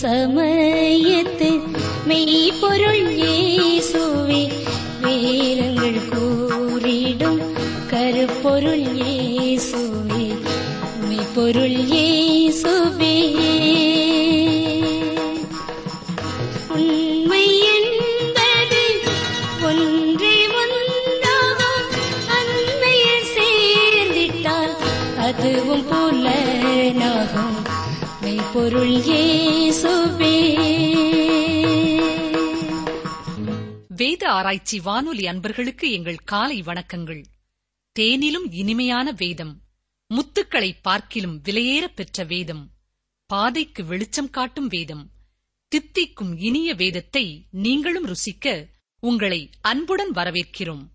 സമയത്ത് മെയ് പൊരു ஆராய்ச்சி வானொலி அன்பர்களுக்கு எங்கள் காலை வணக்கங்கள். தேனிலும் இனிமையான வேதம். முத்துக்களை பார்க்கிலும் விலையேற பெற்ற வேதம். பாதைக்கு வெளிச்சம் காட்டும் வேதம். தித்திக்கும் இனிய வேதத்தை நீங்களும் ருசிக்க உங்களை அன்புடன் வரவேற்கிறோம்.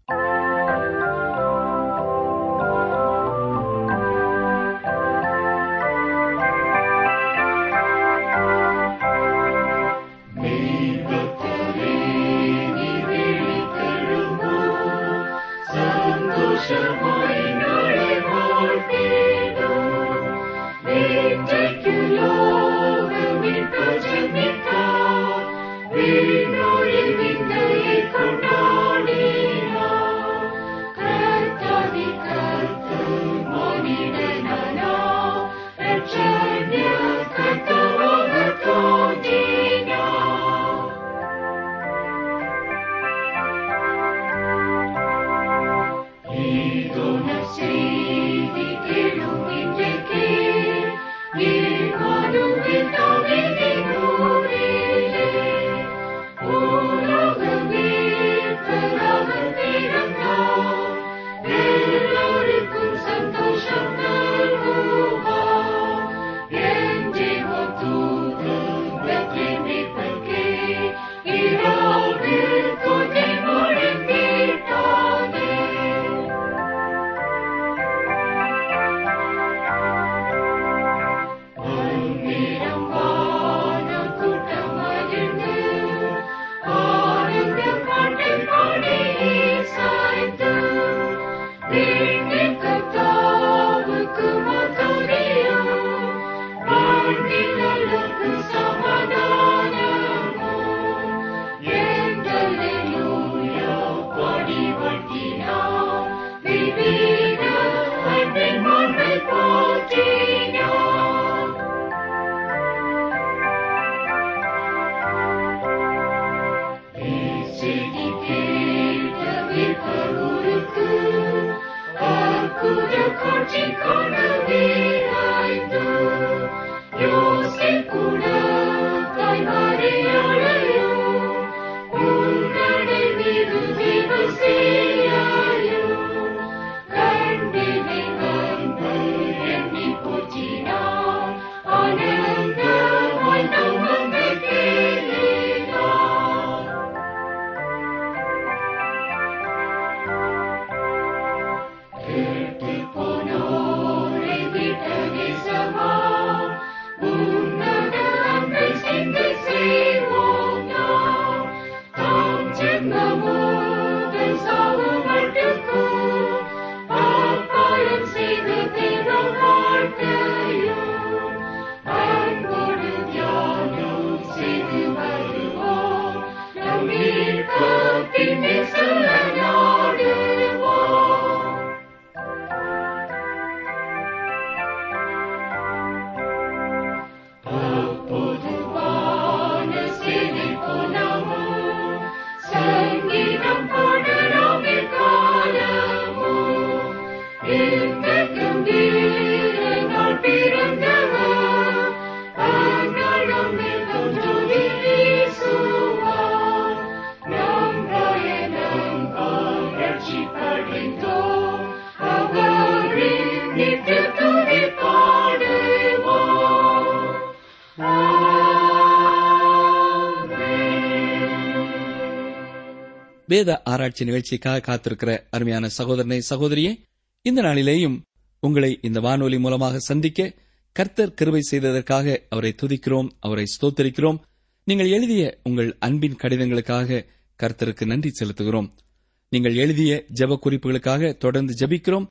Christ. வேத ஆராய்ச்சி நிகழ்ச்சிக்காக காத்திருக்கிற அருமையான சகோதரனை சகோதரியே இந்த நாளிலேயும் உங்களை இந்த வானொலி மூலமாக சந்திக்க கர்த்தர் கிருவை செய்ததற்காக அவரை துதிக்கிறோம் அவரை ஸ்தோத்தரிக்கிறோம். நீங்கள் எழுதிய உங்கள் அன்பின் கடிதங்களுக்காக கர்த்தருக்கு நன்றி செலுத்துகிறோம். நீங்கள் எழுதிய ஜெப குறிப்புகளுக்காக தொடர்ந்து ஜெபிக்கிறோம்.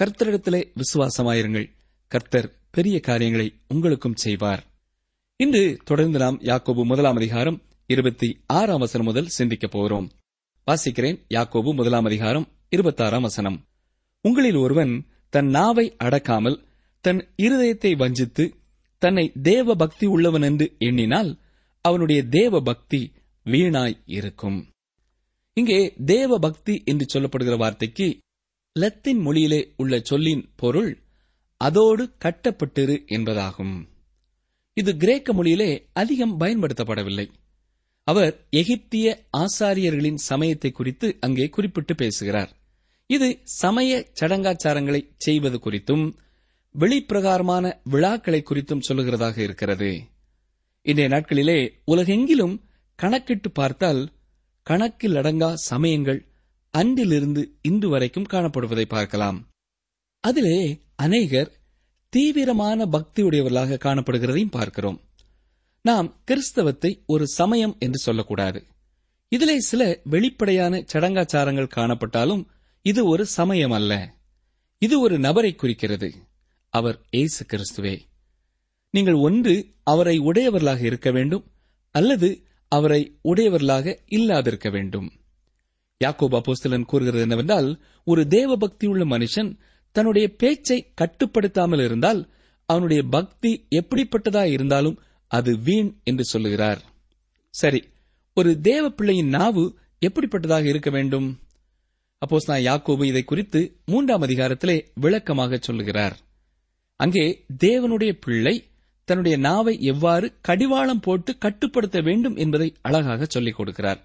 கர்த்தரிடத்திலே விசுவாசமாயிருங்கள். கர்த்தர் பெரிய காரியங்களை உங்களுக்கும் செய்வார். இன்று தொடர்ந்து நாம் யாக்கோபு முதலாம் அதிகாரம் இருபத்தி ஆறாம் வசனம் முதல் சிந்திக்கப் போகிறோம். வாசிக்கிறேன் யாக்கோபு முதலாம் அதிகாரம் இருபத்தாறாம் வசனம். உங்களில் ஒருவன் தன் நாவை அடக்காமல் தன் இருதயத்தை வஞ்சித்து தன்னை தேவ பக்தி உள்ளவன் என்று எண்ணினால் அவனுடைய தேவ பக்தி வீணாய் இருக்கும். இங்கே தேவ பக்தி என்று சொல்லப்படுகிற வார்த்தைக்கு லத்தீன் மொழியிலே உள்ள சொல்லின் பொருள் அதோடு கட்டப்பட்டிரு என்பதாகும். இது கிரேக்க மொழியிலே அதிகம் பயன்படுத்தப்படவில்லை. அவர் எகிப்திய ஆசாரியர்களின் சமயத்தை குறித்து அங்கே குறிப்பிட்டு பேசுகிறார். இது சமய சடங்காச்சாரங்களை செய்வது குறித்தும் வெளிப்பிரகாரமான விழாக்களை குறித்தும் சொல்லுகிறதாக இருக்கிறது. இன்றைய நாட்களிலே உலகெங்கிலும் கணக்கிட்டு பார்த்தால் கணக்கில் அடங்கா சமயங்கள் அன்றிலிருந்து இன்று வரைக்கும் காணப்படுவதை பார்க்கலாம். அதிலே அநேகர் தீவிரமான பக்தியுடையவர்களாக காணப்படுகிறதையும் பார்க்கிறோம். நாம் கிறிஸ்தவத்தை ஒரு சமயம் என்று சொல்லக்கூடாது. இதிலே சில வெளிப்படையான சடங்காச்சாரங்கள் காணப்பட்டாலும் இது ஒரு சமயம் அல்ல இது ஒரு நபரை குறிக்கிறது. அவர் இயேசு கிறிஸ்துவே. நீங்கள் ஒன்று அவரை உடையவர்களாக இருக்க வேண்டும் அல்லது அவரை உடையவர்களாக இல்லாதிருக்க வேண்டும். யாக்கோபு அப்போஸ்தலன் கூறுகிறது என்னவென்றால் ஒரு தேவ பக்தியுள்ள மனுஷன் தன்னுடைய பேச்சை கட்டுப்படுத்தாமல் இருந்தால் அவனுடைய பக்தி எப்படிப்பட்டதா இருந்தாலும் அது வீண் என்று சொல்லுகிறார். சரி ஒரு தேவ பிள்ளையின் நாவு எப்படிப்பட்டதாக இருக்க வேண்டும்? அப்போஸ் நான் யாக்கோபு இதை குறித்து மூன்றாம் அதிகாரத்திலே விளக்கமாக சொல்லுகிறார். அங்கே தேவனுடைய பிள்ளை தன்னுடைய நாவை எவ்வாறு கடிவாளம் போட்டு கட்டுப்படுத்த வேண்டும் என்பதை அழகாக சொல்லிக் கொடுக்கிறார்.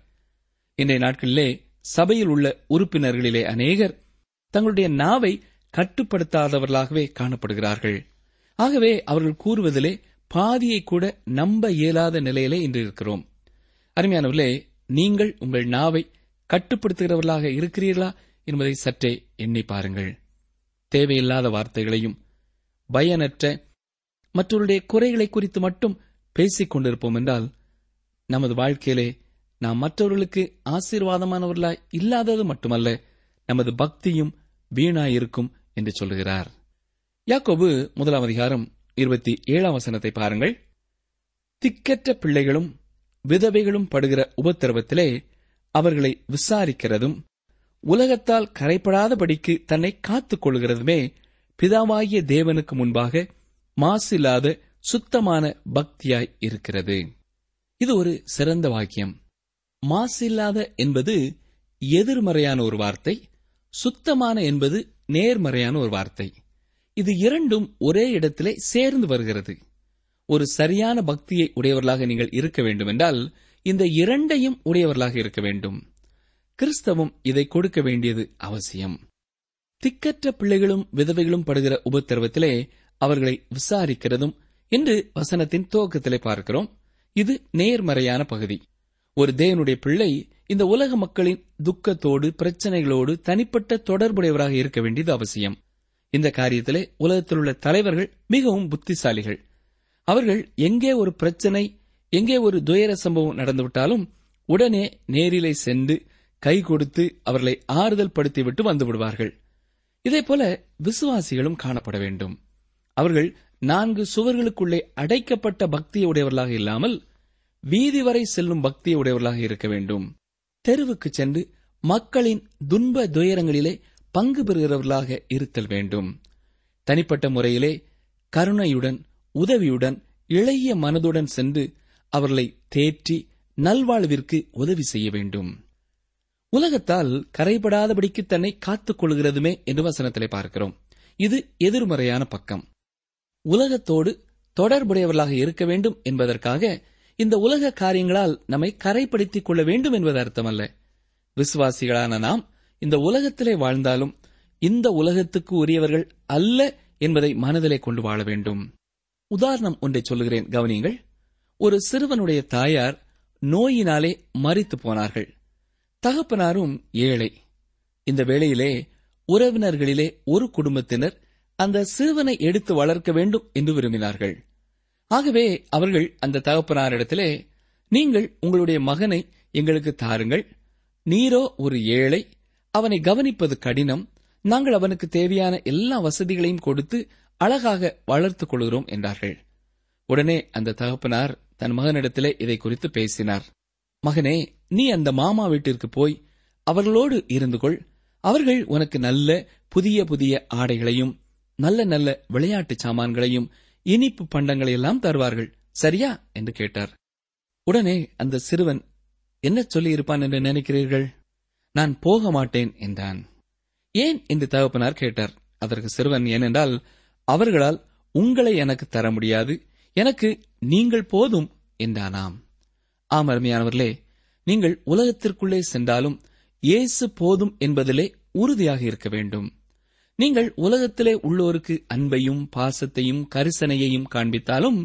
இன்றைய நாட்களிலே சபையில் உள்ள உறுப்பினர்களிலே அநேகர் தங்களுடைய நாவை கட்டுப்படுத்தாதவர்களாகவே காணப்படுகிறார்கள். ஆகவே அவர்கள் கூறுவதிலே பாதியை கூட நம்ப இயலாத நிலையிலே இன்று இருக்கிறோம். அருமையானவர்களே நீங்கள் உங்கள் நாவை கட்டுப்படுத்துகிறவர்களாக இருக்கிறீர்களா என்பதை சற்றே எண்ணி பாருங்கள். தேவையில்லாத வார்த்தைகளையும் பயனற்ற மற்றவருடைய குறைகளை குறித்து மட்டும் பேசிக் கொண்டிருப்போம் என்றால் நமது வாழ்க்கையிலே நாம் மற்றவர்களுக்கு ஆசீர்வாதமானவர்களாய் இல்லாதது மட்டுமல்ல நமது பக்தியும் வீணாயிருக்கும் என்று சொல்லுகிறார் யாக்கோபு முதலாம் அதிகாரம் இருபத்தி ஏழாம் வசனத்தை பாருங்கள். திக்கற்ற பிள்ளைகளும் விதவைகளும் படுகிற உபத்திரவத்திலே அவர்களை விசாரிக்கிறதும் உலகத்தால் கரைப்படாதபடிக்கு தன்னை காத்துக் கொள்கிறதுமே பிதாவாகிய தேவனுக்கு முன்பாக மாசில்லாத சுத்தமான பக்தியாய் இருக்கிறது. இது ஒரு சிறந்த வாக்கியம். மாசில்லாத என்பது எதிர்மறையான ஒரு வார்த்தை சுத்தமான என்பது நேர்மறையான ஒரு வார்த்தை. இது இரண்டும் ஒரே இடத்திலே சேர்ந்து வருகிறது. ஒரு சரியான பக்தியை உடையவர்களாக நீங்கள் இருக்க வேண்டுமென்றால் இந்த இரண்டையும் உடையவர்களாக இருக்க வேண்டும். கிறிஸ்தவம் இதை கொடுக்க வேண்டியது அவசியம். திக்கற்ற பிள்ளைகளும் விதவைகளும் படுகிற உபத்திரவத்திலே அவர்களை விசாரிக்கிறதும் என்று வசனத்தின் துவக்கத்திலே பார்க்கிறோம். இது நேர்மறையான பகுதி. ஒரு தேவனுடைய பிள்ளை இந்த உலக மக்களின் துக்கத்தோடு பிரச்சனைகளோடு தனிப்பட்ட தொடர்புடையவராக இருக்க வேண்டியது அவசியம். இந்த காரியத்திலே உலகத்தில் உள்ள தலைவர்கள் மிகவும் புத்திசாலிகள். அவர்கள் எங்கே ஒரு பிரச்சனை எங்கே ஒரு துயர சம்பவம் நடந்துவிட்டாலும் உடனே நேரிலே சென்று கை கொடுத்து அவர்களை ஆறுதல் படுத்திவிட்டு வந்து விடுவார்கள். இதேபோல விசுவாசிகளும் காணப்பட வேண்டும். அவர்கள் நான்கு சுவர்களுக்குள்ளே அடைக்கப்பட்ட பக்தியுடையவர்களாக இல்லாமல் வீதி வரை செல்லும் பக்தியுடையவர்களாக இருக்க வேண்டும். தெருவுக்கு சென்று மக்களின் துன்ப துயரங்களிலே பங்கு பெறுகிறவர்களாக இருத்தல் வேண்டும். தனிப்பட்ட முறையிலே கருணையுடன் உதவியுடன் இளைய மனதுடன் சென்று அவர்களை தேற்றி நல்வாழ்விற்கு உதவி செய்ய வேண்டும். உலகத்தால் கரைபடாதபடிக்கு தன்னை காத்துக் கொள்கிறதுமே என்று வசனத்திலே பார்க்கிறோம். இது எதிர்மறையான பக்கம். உலகத்தோடு தொடர்புடையவர்களாக இருக்க வேண்டும் என்பதற்காக இந்த உலக காரியங்களால் நம்மை கரைப்படுத்திக் கொள்ள வேண்டும் என்பது அர்த்தமல்ல. விசுவாசிகளான நாம் இந்த உலகத்திலே வாழ்ந்தாலும் இந்த உலகத்துக்கு உரியவர்கள் அல்ல என்பதை மனதிலே கொண்டு வாழ வேண்டும். உதாரணம் ஒன்றை சொல்லுகிறேன் கவனியுங்கள். ஒரு சிறுவனுடைய தாயார் நோயினாலே மறித்து போனார்கள். தகப்பனாரும் ஏழை. இந்த வேளையிலே உறவினர்களிலே ஒரு குடும்பத்தினர் அந்த சிறுவனை எடுத்து வளர்க்க வேண்டும் என்று விரும்பினார்கள். ஆகவே அவர்கள் அந்த தகப்பனாரிடத்திலே நீங்கள் உங்களுடைய மகனை எங்களுக்கு தாருங்கள். நீரோ ஒரு ஏழை அவனை கவனிப்பது கடினம். நாங்கள் அவனுக்கு தேவையான எல்லா வசதிகளையும் கொடுத்து அழகாக வளர்த்துக் கொள்கிறோம் என்றார்கள். உடனே அந்த தகப்பனார் தன் மகனிடத்திலே இதை குறித்து பேசினார். மகனே நீ அந்த மாமா வீட்டிற்கு போய் அவர்களோடு இருந்து கொள். அவர்கள் உனக்கு நல்ல புதிய புதிய ஆடைகளையும் நல்ல நல்ல விளையாட்டு சாமான்களையும் இனிப்பு பண்டங்களை எல்லாம் தருவார்கள். சரியா? என்று கேட்டார். உடனே அந்த சிறுவன் என்ன சொல்லியிருப்பான் என்று நினைக்கிறீர்கள்? நான் போக மாட்டேன் என்றான். ஏன் என்று தகப்பனார் கேட்டார். அதற்கு சிறுவன் ஏனென்றால் அவர்களால் உங்களை எனக்கு தர முடியாது எனக்கு நீங்கள் போதும் என்றானாம். ஆம் அருமையானவர்களே நீங்கள் உலகத்திற்குள்ளே சென்றாலும் இயேசு போதும் என்பதிலே உறுதியாக இருக்க வேண்டும். நீங்கள் உலகத்திலே உள்ளோருக்கு அன்பையும் பாசத்தையும் கரிசனையையும் காண்பித்தாலும்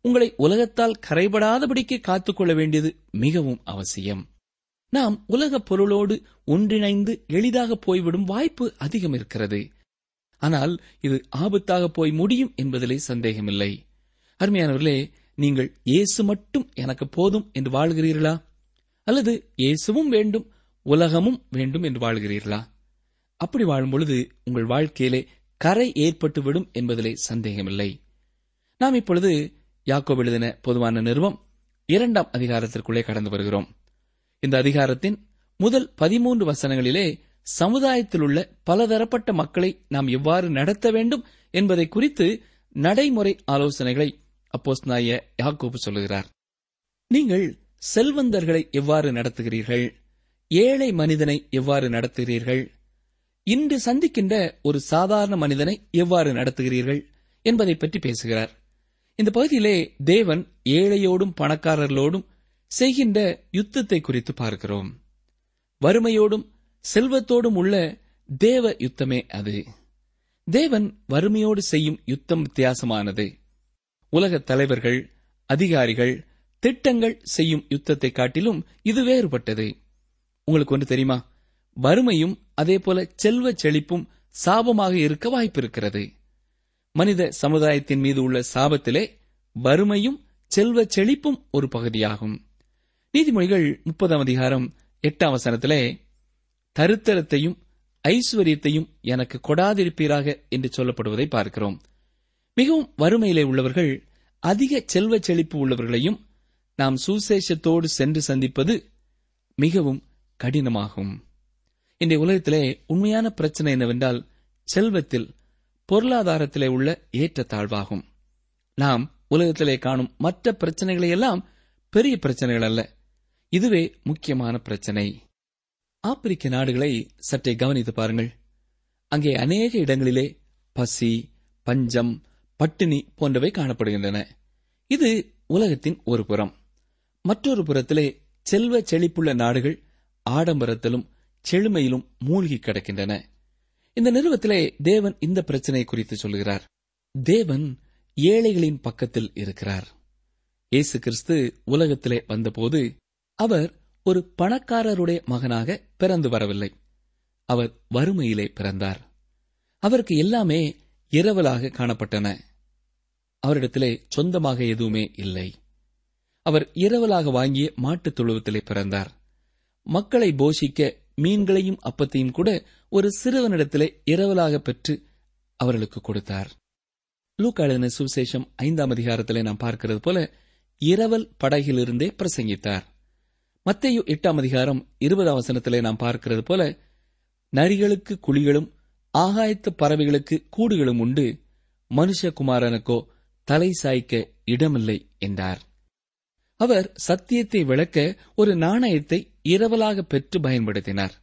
உங்களை உலகத்தால் கரைபடாதபடிக்கு காத்துக்கொள்ள வேண்டியது மிகவும் அவசியம். நாம் உலகப் பொருளோடு ஒன்றிணைந்து எளிதாக போய்விடும் வாய்ப்பு அதிகம் இருக்கிறது. ஆனால் இது ஆபத்தாக போய் முடியும் என்பதிலே சந்தேகமில்லை. அருமையானவர்களே நீங்கள் இயேசு மட்டும் எனக்கு போதும் என்று வாழ்கிறீர்களா? அல்லது இயேசுவும் வேண்டும் உலகமும் வேண்டும் என்று வாழ்கிறீர்களா? அப்படி வாழும் பொழுது உங்கள் வாழ்க்கையிலே கரை ஏற்பட்டுவிடும் என்பதிலே சந்தேகமில்லை. நாம் இப்பொழுது யாக்கோ எழுதின பொதுவான நிறுவம் இரண்டாம் அதிகாரத்திற்குள்ளே கடந்து வருகிறோம். இந்த அதிகாரத்தின் முதல் பதிமூன்று வசனங்களிலே சமுதாயத்தில் உள்ள பலதரப்பட்ட மக்களை நாம் எவ்வாறு நடத்த வேண்டும் என்பதை குறித்து நடைமுறை ஆலோசனைகளை அப்போஸ் நாய யாக்கோபு சொல்லுகிறார். நீங்கள் செல்வந்தர்களை எவ்வாறு நடத்துகிறீர்கள்? ஏழை மனிதனை எவ்வாறு நடத்துகிறீர்கள்? இன்று சந்திக்கின்ற ஒரு சாதாரண மனிதனை எவ்வாறு நடத்துகிறீர்கள் என்பதை பற்றி பேசுகிறார். இந்த பகுதியிலே தேவன் ஏழையோடும் பணக்காரர்களோடும் செய்கின்ற யுத்தத்தை குறித்து பார்க்கிறோம். வறுமையோடும் செல்வத்தோடும் உள்ள தேவ யுத்தமே அது. தேவன் வறுமையோடு செய்யும் யுத்தம் வித்தியாசமானது. உலகத் தலைவர்கள் அதிகாரிகள் திட்டங்கள் செய்யும் யுத்தத்தை காட்டிலும் இது வேறுபட்டது. உங்களுக்கு ஒன்று தெரியுமா? வறுமையும் அதேபோல செல்வ செழிப்பும் சாபமாக இருக்க வாய்ப்பிருக்கிறது. மனித சமுதாயத்தின் மீது உள்ள சாபத்திலே வறுமையும் செல்வ செழிப்பும் ஒரு பகுதியாகும். நீதிமொழிகள் முப்பதாம் அதிகாரம் எட்டாம் வசனத்திலே தருத்தரத்தையும் ஐஸ்வர்யத்தையும் எனக்கு கொடாதிருப்பீராக என்று சொல்லப்படுவதை பார்க்கிறோம். மிகவும் வறுமையிலே உள்ளவர்கள் அதிக செல்வ செழிப்பு உள்ளவர்களையும் நாம் சுசேஷத்தோடு சென்று சந்திப்பது மிகவும் கடினமாகும். இன்றைய உலகத்திலே உண்மையான பிரச்சனை என்னவென்றால் செல்வத்தில் பொருளாதாரத்திலே உள்ள ஏற்றத்தாழ்வாகும். நாம் உலகத்திலே காணும் மற்ற பிரச்சனைகளை எல்லாம் பெரிய பிரச்சனைகள் அல்ல. இதுவே முக்கியமான பிரச்சனை. ஆப்பிரிக்க நாடுகளை சற்றே கவனித்து பாருங்கள். அங்கே அநேக இடங்களிலே பசி பஞ்சம் பட்டினி போன்றவை காணப்படுகின்றன. இது உலகத்தின் ஒரு புறம். மற்றொரு புறத்திலே செல்வ செழிப்புள்ள நாடுகள் ஆடம்பரத்திலும் செழுமையிலும் மூழ்கி கிடக்கின்றன. இந்த நிறுவத்திலே தேவன் இந்த பிரச்சனை குறித்து சொல்கிறார். தேவன் ஏழைகளின் பக்கத்தில் இருக்கிறார். இயேசு கிறிஸ்து உலகத்திலே வந்தபோது அவர் ஒரு பணக்காரருடைய மகனாக பிறந்து வரவில்லை. அவர் வறுமையிலே பிறந்தார். அவருக்கு எல்லாமே இரவலாக காணப்பட்டன. அவரிடத்திலே சொந்தமாக எதுவுமே இல்லை. அவர் இரவலாக வாங்கிய மாட்டுத் தொழுவத்திலே பிறந்தார். மக்களை போஷிக்க மீன்களையும் அப்பத்தையும் கூட ஒரு சிறுவனிடத்திலே இரவலாக பெற்று அவர்களுக்கு கொடுத்தார். லூக்காளின சுவிசேஷம் ஐந்தாம் அதிகாரத்திலே நாம் பார்க்கிறது போல இரவல் படகிலிருந்தே பிரசங்கித்தார். மத்தையு எட்டாம் அதிகாரம் இருபதாம் வசனத்திலே நாம் பார்க்கிறது போல நரிகளுக்கு குழிகளும் ஆகாயத்து பறவைகளுக்கு கூடுகளும் உண்டு. மனுஷகுமாரனுக்கோ தலை சாய்க்க இடமில்லை என்றார். அவர் சத்தியத்தை விளக்க ஒரு நாணயத்தை இரவலாக பெற்று பயன்படுத்தினார்.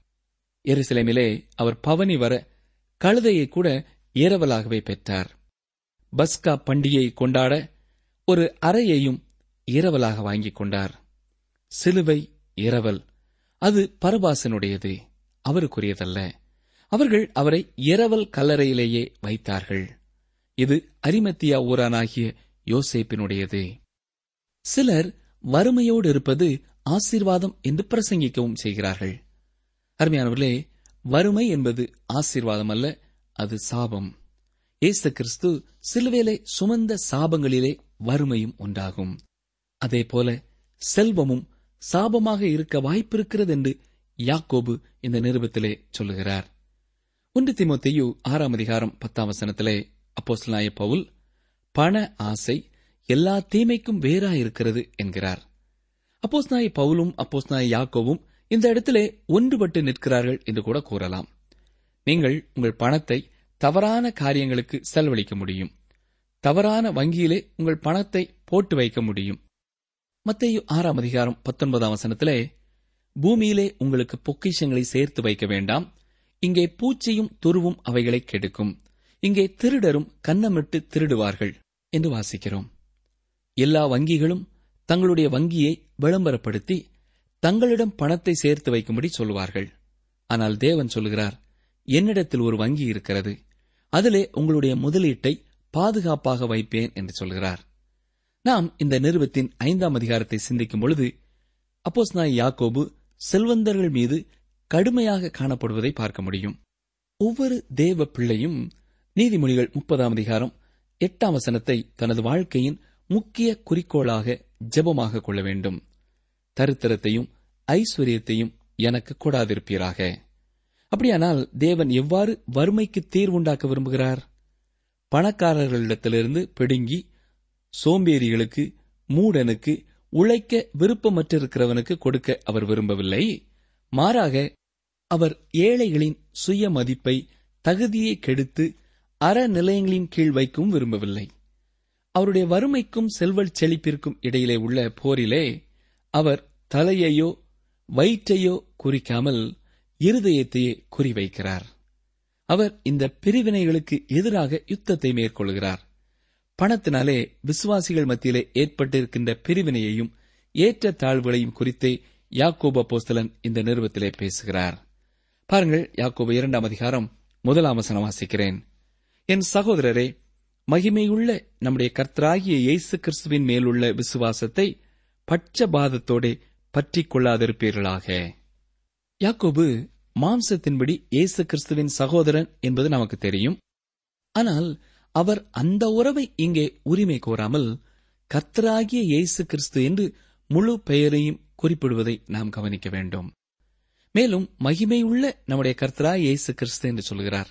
எருசலேமிலே அவர் பவனி வர கழுதையை கூட இரவலாகவே பெற்றார். பஸ்கா பண்டிகையை கொண்டாட ஒரு அறையையும் இரவலாக வாங்கிக் கொண்டார். சிலுவை இரவல். அது பரபாசனுடையது அவருக்குரியதல்ல. அவர்கள் அவரை இரவல் கல்லறையிலேயே வைத்தார்கள். இது அரிமத்தியா ஊரானாகிய யோசேப்பினுடையது. சிலர் வறுமையோடு இருப்பது ஆசீர்வாதம் என்று பிரசங்கிக்கவும் செய்கிறார்கள். அருமையானவர்களே வறுமை என்பது ஆசீர்வாதம் அல்ல அது சாபம். இயேசு கிறிஸ்து சிலுவையிலே சுமந்த சாபங்களிலே வறுமையும் உண்டாகும். அதேபோல செல்வமும் சாபமாக இருக்க வாய்ப்பிருக்கிறது என்று யாக்கோபு இந்த நிருபத்திலே சொல்லுகிறார். ஒன்று திமுத்தையு ஆறாம் அதிகாரம் பத்தாம் வசனத்திலே அப்போஸ்தலனாய பவுல் பண ஆசை எல்லா தீமைக்கும் வேறாயிருக்கிறது என்கிறார். அப்போஸ்தனாய பவுலும் அப்போஸ்தனாய யாக்கோவும் இந்த இடத்திலே ஒன்றுபட்டு நிற்கிறார்கள் என்று கூட கூறலாம். நீங்கள் உங்கள் பணத்தை தவறான காரியங்களுக்கு செலவழிக்க முடியும். தவறான வங்கியிலே உங்கள் பணத்தை போட்டு வைக்க முடியும். மத்தேயு ஆறாம் அதிகாரம் பத்தொன்பதாம் வசனத்திலே பூமியிலே உங்களுக்கு பொக்கிஷங்களை சேர்த்து வைக்க வேண்டாம். இங்கே பூச்சியும் துருவும் அவைகளை கெடுக்கும். இங்கே திருடரும் கன்னமிட்டு திருடுவார்கள். என்று வாசிக்கிறோம். எல்லா வங்கிகளும் தங்களுடைய வங்கியை விளம்பரப்படுத்தி தங்களிடம் பணத்தை சேர்த்து வைக்கும்படி சொல்வார்கள் ஆனால் தேவன் சொல்கிறார் என்னிடத்தில் ஒரு வங்கி இருக்கிறது. அதிலே உங்களுடைய முதலீட்டை பாதுகாப்பாக வைப்பேன் என்று சொல்கிறார் நாம் இந்த நிறுவத்தின் ஐந்தாம் அதிகாரத்தை சிந்திக்கும் பொழுது அப்போஸ் நாய் யாக்கோபு செல்வந்தர்கள் மீது கடுமையாக காணப்படுவதை பார்க்க முடியும். ஒவ்வொரு தேவ பிள்ளையும் நீதிமொழிகள் முப்பதாம் அதிகாரம் எட்டாம் வசனத்தை தனது வாழ்க்கையின் முக்கிய குறிக்கோளாக ஜெபமாக கொள்ள வேண்டும். தரித்திரத்தையும் ஐஸ்வர்யத்தையும் எனக்கு கூடாதிருப்பீராக. அப்படியானால் தேவன் எவ்வாறு வறுமைக்கு தீர்வுண்டாக்க விரும்புகிறார்? பணக்காரர்களிடத்திலிருந்து பிடுங்கி சோம்பேறிகளுக்கு மூடனுக்கு உழைக்க விருப்பமற்றிருக்கிறவனுக்கு கொடுக்க அவர் விரும்பவில்லை. மாறாக அவர் ஏழைகளின் சுய மதிப்பை தகுதியை கெடுத்து அறநிலையங்களின் கீழ் வைக்கவும் விரும்பவில்லை. அவருடைய வறுமைக்கும் செல்வல் செழிப்பிற்கும் இடையிலே உள்ள போரிலே அவர் தலையையோ வயிற்றையோ குறிக்காமல் இருதயத்தையே குறிவைக்கிறார். அவர் இந்த பிரிவினைகளுக்கு எதிராக யுத்தத்தை மேற்கொள்கிறார். பணத்தினாலே விசுவாசிகள் மத்தியிலே ஏற்பட்டிருக்கின்ற பிரிவினையையும் ஏற்ற தாழ்வுகளையும் குறித்தே யாக்கோப போஸ்தலன் இந்த நிறுவத்திலே பேசுகிறார். பாருங்கள் யாக்கோபு இரண்டாம் அதிகாரம் முதலாம் வசனம் வாசிக்கிறேன். என் சகோதரரே மகிமையுள்ள நம்முடைய கர்த்தராகிய இயேசு கிறிஸ்துவின் மேலுள்ள விசுவாசத்தை பட்சபாதத்தோடே பற்றிக் கொள்ளாதிருப்பீர்களாக யாக்கோபு மாம்சத்தின்படி இயேசு கிறிஸ்துவின் சகோதரன் என்பது நமக்கு தெரியும். ஆனால் அவர் அந்த உறவை இங்கே உரிமை கோராமல் கர்த்தராகிய இயேசு கிறிஸ்து என்று முழு பெயரையும் குறிப்பிடுவதை நாம் கவனிக்க வேண்டும். மேலும் மகிமையுள்ள நம்முடைய கர்த்தராய் இயேசு கிறிஸ்து என்று சொல்கிறார்.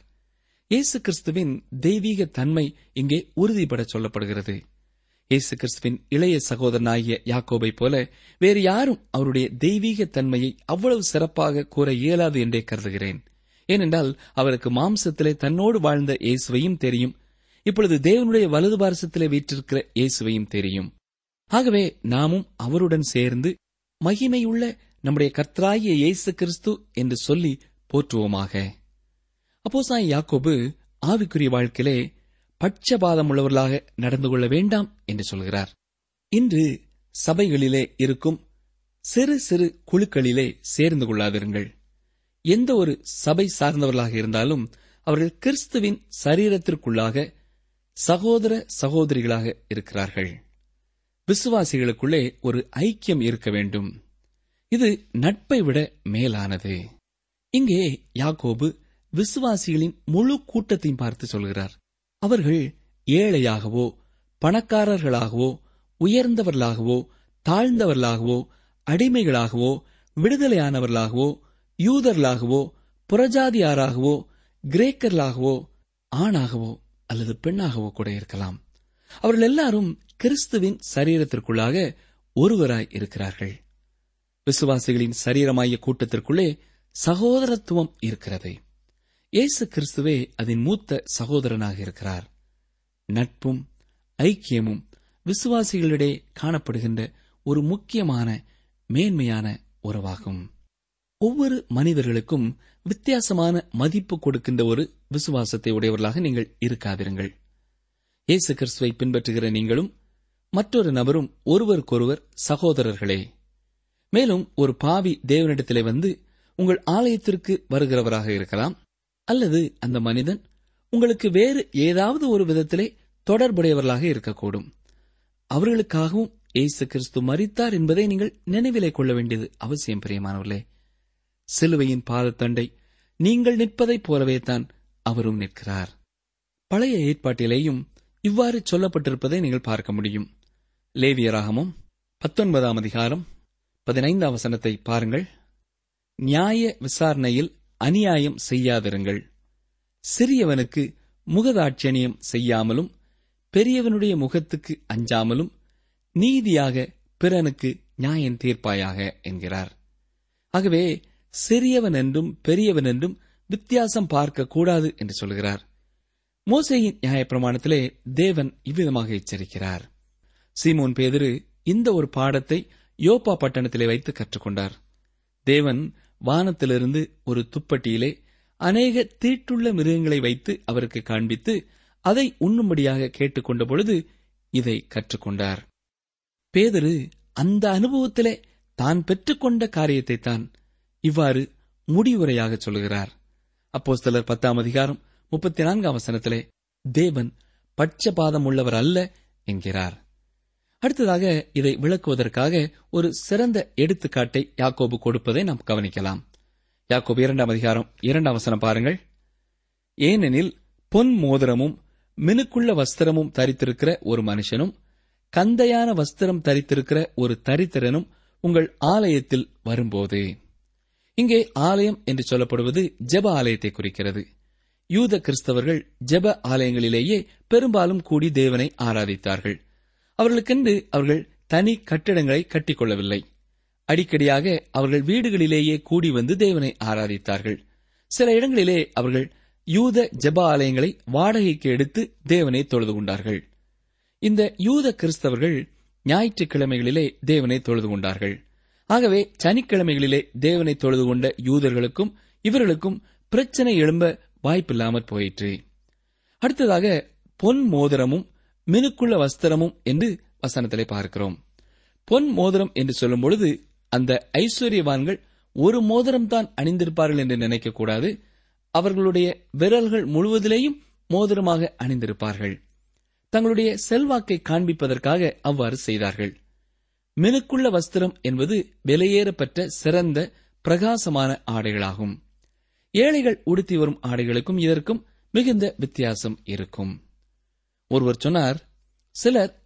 இயேசு கிறிஸ்துவின் தெய்வீக தன்மை இங்கே உறுதிபட சொல்லப்படுகிறது. இயேசு கிறிஸ்துவின் இளைய சகோதரனாகிய யாக்கோபை போல வேறு யாரும் அவருடைய தெய்வீக தன்மையை அவ்வளவு சிறப்பாக கூற இயலாது என்றே கருதுகிறேன். ஏனென்றால் அவருக்கு மாம்சத்திலே தன்னோடு வாழ்ந்த இயேசுவையும் தெரியும். இப்பொழுது தேவனுடைய வலது பாரசத்திலே வீற்றிருக்கிற இயேசுவையும் தெரியும் ஆகவே நாமும் அவருடன் சேர்ந்து மகிமையுள்ள நம்முடைய கர்த்தராகிய இயேசு கிறிஸ்து என்று சொல்லி போற்றுவோமாக. அப்போசாய் யாக்கோபு ஆவிக்குரிய வாழ்க்கையிலே பட்சபாதம் உள்ளவர்களாக நடந்து கொள்ள வேண்டாம் என்று சொல்கிறார். இன்று சபைகளிலே இருக்கும் சிறு சிறு குழுக்களிலே சேர்ந்து கொள்ளாதிருங்கள். எந்த ஒரு சபை சார்ந்தவர்களாக இருந்தாலும் அவர்கள் கிறிஸ்துவின் சரீரத்திற்குள்ளாக சகோதர சகோதரிகளாக இருக்கிறார்கள். விசுவாசிகளுக்குள்ளே ஒரு ஐக்கியம் இருக்க வேண்டும். இது நட்பை விட மேலானது. இங்கே யாக்கோபு விசுவாசிகளின் முழு கூட்டத்தையும் பார்த்து சொல்கிறார். அவர்கள் ஏழையாகவோ பணக்காரர்களாகவோ உயர்ந்தவர்களாகவோ தாழ்ந்தவர்களாகவோ அடிமைகளாகவோ விடுதலையானவர்களாகவோ யூதர்களாகவோ புறஜாதியாராகவோ கிரேக்கர்களாகவோ ஆணாகவோ அல்லது பெண்ணாகவோ கூட இருக்கலாம். அவர்கள் எல்லாரும் கிறிஸ்துவின் சரீரத்திற்குள்ளாக ஒருவராய் இருக்கிறார்கள். விசுவாசிகளின் சரீரமாய கூட்டத்திற்குள்ளே சகோதரத்துவம் இருக்கிறது. இயேசு கிறிஸ்துவே அதன் மூத்த சகோதரனாக இருக்கிறார். நட்பும் ஐக்கியமும் விசுவாசிகளிடையே காணப்படுகின்ற ஒரு முக்கியமான மேன்மையான உறவாகும். ஒவ்வொரு மனிதர்களுக்கும் வித்தியாசமான மதிப்பு கொடுக்கின்ற ஒரு விசுவாசத்தை உடையவர்களாக நீங்கள் இருக்காதிருங்கள். இயேசு கிறிஸ்துவை பின்பற்றுகிற நீங்களும் மற்றொரு நபரும் ஒருவருக்கொருவர் சகோதரர்களே. மேலும் ஒரு பாவி தேவனிடத்திலே வந்து உங்கள் ஆலயத்திற்கு வருகிறவராக இருக்கலாம் அல்லது அந்த மனிதன் உங்களுக்கு வேறு ஏதாவது ஒரு விதத்திலே தொடர்புடையவர்களாக இருக்கக்கூடும். அவர்களுக்காகவும் இயேசு கிறிஸ்து மறித்தார் என்பதை நீங்கள் நினைவிலே கொள்ள வேண்டியது அவசியம் பிரியமானவர்களே. சிலுவையின் பாதத்தண்டை. நீங்கள் நிற்பதைப் போலவே தான் அவரும் நிற்கிறார். பழைய ஏற்பாட்டிலேயும் இவ்வாறு சொல்லப்பட்டிருப்பதை நீங்கள் பார்க்க முடியும். லேவியராகமும் பத்தொன்பதாம் அதிகாரம் பதினைந்தாம் வசனத்தை பாருங்கள். நியாய விசாரணையில் அநியாயம் செய்யாதிருங்கள். சிறியவனுக்கு முகதாட்சணியம் செய்யாமலும் பெரியவனுடைய முகத்துக்கு அஞ்சாமலும் நீதியாக பிறனுக்கு நியாயம் தீர்ப்பாயாக என்கிறார். ஆகவே சிறியவன் என்றும் பெரியவன் என்றும் வித்தியாசம் பார்க்க கூடாது என்று சொல்கிறார். மோசையின் நியாயப்பிரமாணத்திலே தேவன் இவ்விதமாக எச்சரிக்கிறார். சீமோன் பேதிரு இந்த ஒரு பாடத்தை யோப்பா பட்டணத்திலே வைத்து கற்றுக்கொண்டார். தேவன் வானத்திலிருந்து ஒரு துப்பட்டியிலே அநேக தீட்டுள்ள மிருகங்களை வைத்து அவருக்கு காண்பித்து அதை உண்ணும்படியாக கேட்டுக்கொண்ட பொழுது இதை கற்றுக்கொண்டார். பேதரு அந்த அனுபவத்திலே தான் பெற்றுக்கொண்ட காரியத்தை தான் இவ்வாறு முடிவுரையாக சொல்லுகிறார். சிலர் பத்தாம் அதிகாரம் முப்பத்தி நான்காம் வசனத்திலே தேவன் பட்சபாதம் உள்ளவர் அல்ல என்கிறார். அடுத்ததாக இதை விளக்குவதற்காக ஒரு சிறந்த எடுத்துக்காட்டை யாக்கோபு கொடுப்பதை நாம் கவனிக்கலாம். யாக்கோபு இரண்டாம் அதிகாரம் இரண்டாம் வசனம் பாருங்கள். ஏனெனில் பொன் மோதிரமும் மினுக்குள்ள வஸ்திரமும் தரித்திருக்கிற ஒரு மனுஷனும் கந்தையான வஸ்திரம் தரித்திருக்கிற ஒரு தரித்திரனும் உங்கள் ஆலயத்தில் வரும்போது இங்கே ஆலயம் என்று சொல்லப்படுவது ஜெப ஆலயத்தை குறிக்கிறது. யூத கிறிஸ்தவர்கள் ஜெப ஆலயங்களிலேயே பெரும்பாலும் கூடி தேவனை ஆராதித்தார்கள். அவர்களுக்கென்று அவர்கள் தனி கட்டிடங்களை கட்டிக்கொள்ளவில்லை. அடிக்கடியாக அவர்கள் வீடுகளிலேயே கூடி வந்து தேவனை ஆராதித்தார்கள். சில இடங்களிலே அவர்கள் யூத ஜெப ஆலயங்களை வாடகைக்கு எடுத்து தேவனை தொழுது கொண்டார்கள். இந்த யூத கிறிஸ்தவர்கள் ஞாயிற்றுக்கிழமைகளிலே தேவனை தொழுது கொண்டார்கள். ஆகவே சனிக்கிழமைகளிலே தேவனை தொழுது கொண்ட யூதர்களுக்கும் இவர்களுக்கும் பிரச்சனை எழும்ப வாய்ப்பில்லாமற் போயிற்று. அடுத்ததாக பொன் மோதிரமும் மினுக்குள்ள வஸ்திரமும் என்று வசனத்திலே பார்க்கிறோம். பொன் மோதிரம் என்று சொல்லும் பொழுது அந்த ஐஸ்வர்யவான்கள் ஒரு மோதிரம் தான் அணிந்திருப்பார்கள் என்று நினைக்கக்கூடாது அவர்களுடைய விரல்கள் முழுவதிலேயும் மோதிரமாக அணிந்திருப்பார்கள். தங்களுடைய செல்வாக்கை காண்பிப்பதற்காக அவ்வாறு செய்தார்கள். மினுக்குள்ள வஸ்திரம் என்பது விலையேறப்பட்ட சிறந்த பிரகாசமான ஆடைகளாகும். ஏழைகள் உடுத்தி வரும் ஆடைகளுக்கும் இதற்கும் மிகுந்த வித்தியாசம் இருக்கும். ஒருவர் சொன்னார் சிலர்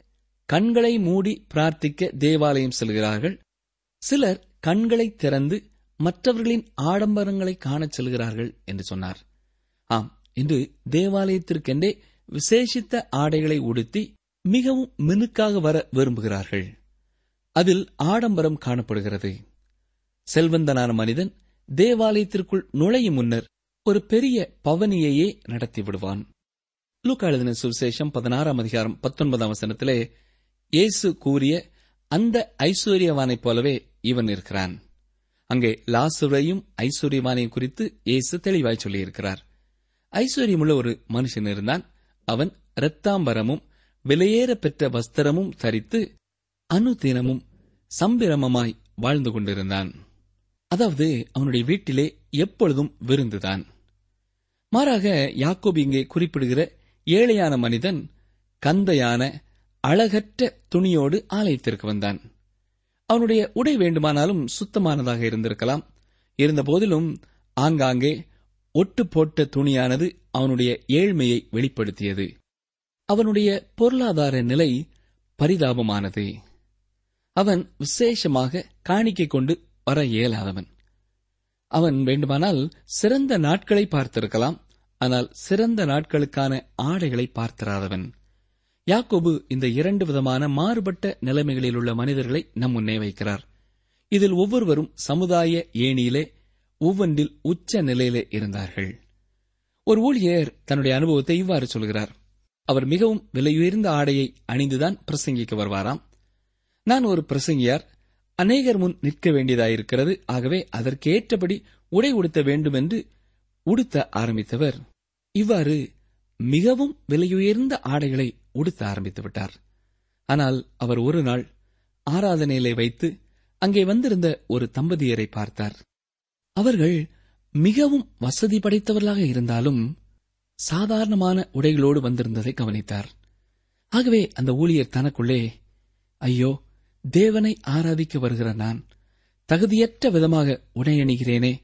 கண்களை மூடி பிரார்த்திக்க தேவாலயம் செல்கிறார்கள். சிலர் கண்களை திறந்து மற்றவர்களின் ஆடம்பரங்களை காணச் செல்கிறார்கள் என்று சொன்னார். ஆம் இன்று தேவாலயத்திற்கென்றே விசேஷித்த ஆடைகளை உடுத்தி மிகவும் மினுக்காக வர விரும்புகிறார்கள். அதில் ஆடம்பரம் காணப்படுகிறது. செல்வந்தனான மனிதன் தேவாலயத்திற்குள் நுழையும் முன்னர் ஒரு பெரிய பவனியையே நடத்தி விடுவான் லூக்கா எழுதின சுவிசேஷம் பதினாறாம் அதிகாரம் பத்தொன்பதாம் வசனத்திலே இயேசு கூறிய அந்த ஐஸ்வர்யவானைப் போலவே இவன் இருக்கிறான். அங்கே லாசுரையும் ஐஸ்வர்யவானையும் குறித்து இயேசு தெளிவாய் சொல்லியிருக்கிறார். ஐஸ்வர்யமுள்ள ஒரு மனுஷன் இருந்தான். அவன் இரத்தாம்பரமும் விலையேற பெற்ற வஸ்திரமும் தரித்து அனுதினமும் சம்பிரமமாய் வாழ்ந்து கொண்டிருந்தான். அதாவது அவனுடைய வீட்டிலே எப்பொழுதும் விருந்துதான். மாறாக யாக்கோபு இங்கே குறிப்பிடுகிற ஏழையான மனிதன் கந்தையான அழகற்ற துணியோடு ஆலயத்திற்கு வந்தான். அவனுடைய உடை வேண்டுமானாலும் சுத்தமானதாக இருந்திருக்கலாம். இருந்தபோதிலும் ஆங்காங்கே ஒட்டு போட்ட துணியானது அவனுடைய ஏழ்மையை வெளிப்படுத்தியது. அவனுடைய பொருளாதார நிலை பரிதாபமானது. அவன் விசேஷமாக காணிக்கை கொண்டு வர இயலாதவன். அவன் வேண்டுமானால் சிறந்த நாட்களை பார்த்திருக்கலாம் ஆனால் சிறந்த நாட்களுக்கான ஆடைகளை பார்த்திராதவன். யாக்கோபு இந்த இரண்டு விதமான மாறுபட்ட நிலைமைகளில் உள்ள மனிதர்களை நம் முன்னே வைக்கிறார். இதில் ஒவ்வொருவரும் சமுதாய ஏணியிலே ஒவ்வொன்றில் உச்ச நிலையிலே இருந்தார்கள். ஒரு ஊழியர் தன்னுடைய அனுபவத்தை இவ்வாறு சொல்கிறார். அவர் மிகவும் விலையுயர்ந்த ஆடையை அணிந்துதான் பிரசங்கிக்க வருவாராம். நான் ஒரு பிரசங்கியார். அநேகர் முன் நிற்க வேண்டியதாயிருக்கிறது. ஆகவே அதற்கேற்றபடி உடை உடுத்த வேண்டும் என்று உடுத்த ஆரம்பித்தவர். இவ்வாறு மிகவும் விலையுயர்ந்த ஆடைகளை உடுத்த ஆரம்பித்து விட்டார். ஆனால் அவர் ஒரு நாள் ஆராதனையிலே வைத்து அங்கே வந்திருந்த ஒரு தம்பதியரை பார்த்தார். அவர்கள் மிகவும் வசதி படைத்தவர்களாக இருந்தாலும் சாதாரணமான உடைகளோடு வந்திருந்ததை கவனித்தார். ஆகவே அந்த ஊழியர் தனக்குள்ளே ஐயோ தேவனை ஆராதிக்க வருகிற நான் தகுதியற்ற விதமாக உடையணிகிறேனே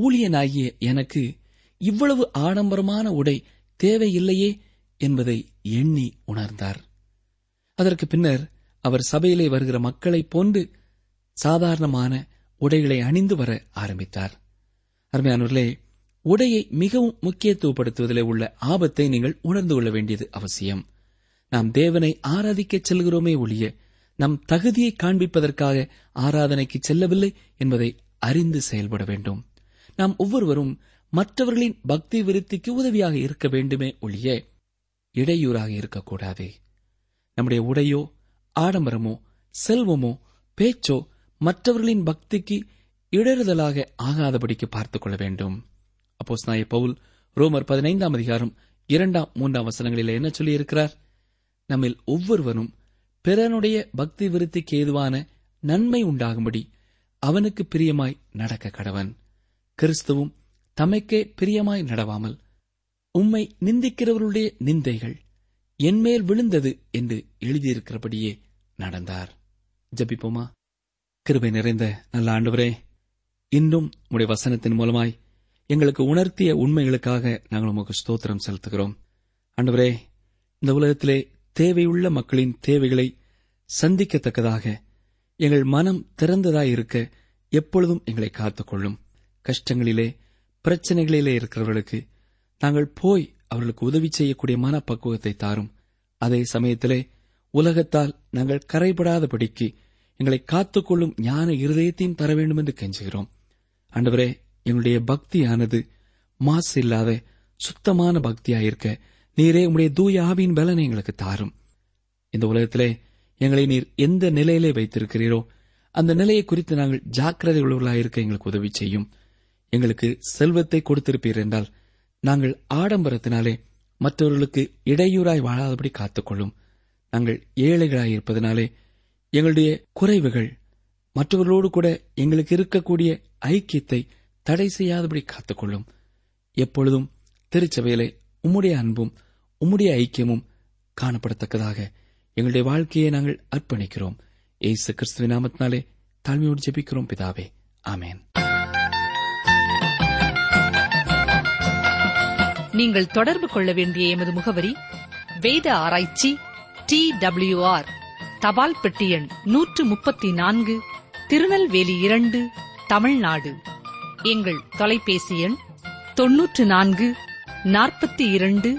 ஊழியனாகிய எனக்கு இவ்வளவு ஆடம்பரமான உடை தேவையில்லையே என்பதை எண்ணி உணர்ந்தார். அதற்கு பின்னர் அவர் சபையிலே வருகிற மக்களைப் போன்று சாதாரணமான உடைகளை அணிந்து வர ஆரம்பித்தார். அருமையானவர்களே உடையை மிகவும் முக்கியத்துவப்படுத்துவதிலே உள்ள ஆபத்தை நீங்கள் உணர்ந்து கொள்ள வேண்டியது அவசியம். நாம் தேவனை ஆராதிக்கச் செல்கிறோமே ஒழிய நம் தகுதியை காண்பிப்பதற்காக ஆராதனைக்கு செல்லவில்லை என்பதை அறிந்து செயல்பட வேண்டும். நாம் ஒவ்வொருவரும் மற்றவர்களின் பக்தி விருத்திக்கு உதவியாக இருக்க வேண்டுமே ஒழிய இடையூறாக இருக்கக்கூடாது. நம்முடைய உடையோ ஆடம்பரமோ செல்வமோ பேச்சோ மற்றவர்களின் பக்திக்கு இடறுதலாக ஆகாதபடிக்கு பார்த்துக் கொள்ள வேண்டும். அப்போஸ் நாய பவுல் ரோமர் பதினைந்தாம் அதிகாரம் இரண்டாம் மூன்றாம் வசனங்களில் என்ன சொல்லியிருக்கிறார்? நம்மில் ஒவ்வொருவரும் பிறனுடைய பக்தி விருத்திக்கு ஏதுவான நன்மை உண்டாகும்படி அவனுக்கு பிரியமாய் நடக்க கடவன். கிறிஸ்துவும் தமக்கே பிரியமாய் நடவாமல் உம்மை நிந்திக்கிறவர்களுடைய நிந்தைகள் என்மேல் விழுந்தது என்று எழுதியிருக்கிறபடியே நடந்தார். ஜபிப்போமா? கிருபை நிறைந்த நல்ல ஆண்டவரே இன்றும் உடைய வசனத்தின் மூலமாய் எங்களுக்கு உணர்த்திய உண்மைகளுக்காக நாங்கள் உமக்கு ஸ்தோத்திரம் செலுத்துகிறோம். ஆண்டவரே இந்த உலகத்திலே தேவையுள்ள மக்களின் தேவைகளை சந்திக்கத்தக்கதாக எங்கள் மனம் திறந்ததாய் இருக்க எப்பொழுதும் எங்களை காத்துக்கொள்ளும். கஷ்டங்களிலே பிரச்சனைகளிலே இருக்கிறவர்களுக்கு நாங்கள் போய் அவர்களுக்கு உதவி செய்யக்கூடிய மனப்பக்குவத்தை தாரும். அதே சமயத்திலே உலகத்தால் நாங்கள் கரைபடாதபடிக்கு எங்களை காத்துக்கொள்ளும் ஞான இருதயத்தையும் தர வேண்டும் என்று கெஞ்சுகிறோம். அண்டவரே எங்களுடைய பக்தியானது மாசு இல்லாத சுத்தமான பக்தியாயிருக்க நீரே உம்முடைய தூய ஆவியின் பலனை எங்களுக்கு தாரும். இந்த உலகத்திலே எங்களை நீர் எந்த நிலையிலே வைத்திருக்கிறீரோ அந்த நிலையை குறித்து நாங்கள் ஜாக்கிரதை உள்ளவர்களாயிருக்க எங்களுக்கு உதவி செய்யும். எங்களுக்கு செல்வத்தை கொடுத்திருப்பீர் என்றால் நாங்கள் ஆடம்பரத்தினாலே மற்றவர்களுக்கு இடையூறாய் வாழாதபடி காத்துக்கொள்ளும். நாங்கள் ஏழைகளாய் இருப்பதனாலே எங்களுடைய குறைவுகள் மற்றவர்களோடு கூட எங்களுக்கு இருக்கக்கூடிய ஐக்கியத்தை தடை செய்யாதபடி காத்துக்கொள்ளும். எப்பொழுதும் திருச்சபையிலே உம்முடைய அன்பும் உம்முடைய ஐக்கியமும் காணப்படத்தக்கதாக எங்களுடைய வாழ்க்கையை நாங்கள் அர்ப்பணிக்கிறோம். ஏசு கிறிஸ்துவ நாமத்தினாலே தாழ்மையோடு ஜெபிக்கிறோம் பிதாவே. ஆமேன். நீங்கள் தொடர்பு கொள்ள வேண்டிய எமது முகவரி வேத ஆராய்ச்சி டி டபிள்யூ ஆர் தபால் பெட்டி எண் நூற்று முப்பத்தி நான்கு திருநெல்வேலி இரண்டு தமிழ்நாடு. எங்கள் தொலைபேசி எண் தொன்னூற்று நான்கு நாற்பத்தி இரண்டு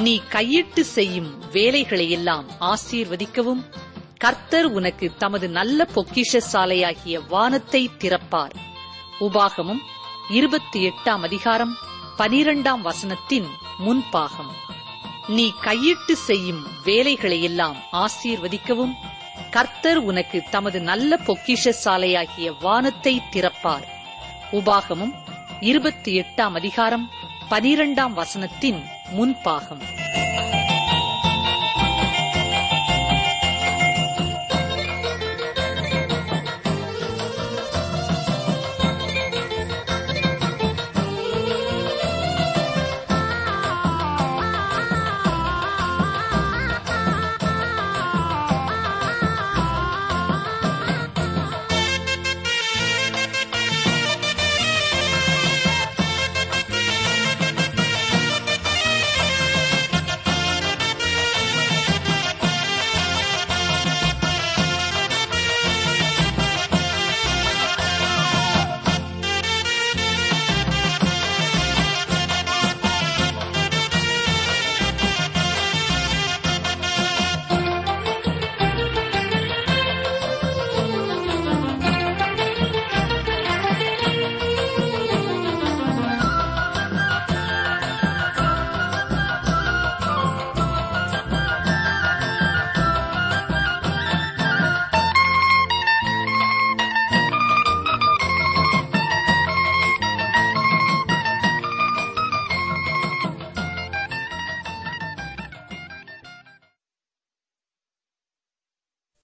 நீ கையிட்டு செய்யும் வேலைகளை எல்லாம் ஆசீர்வதிக்கவும். கர்த்தர் உனக்கு தமது நல்ல பொக்கிஷ சாலையாகிய வானத்தை திறப்பார். உபாகமும் இருபத்தி எட்டாம் அதிகாரம் பனிரெண்டாம் வசனத்தின் முன்பாகம் நீ கையிட்டு செய்யும் வேலைகளை எல்லாம் ஆசீர்வதிக்கவும். கர்த்தர் உனக்கு தமது நல்ல பொக்கிஷ சாலையாகிய வானத்தை திறப்பார். உபாகமும் இருபத்தி எட்டாம் அதிகாரம் பனிரெண்டாம் வசனத்தின் முன்பாகம்.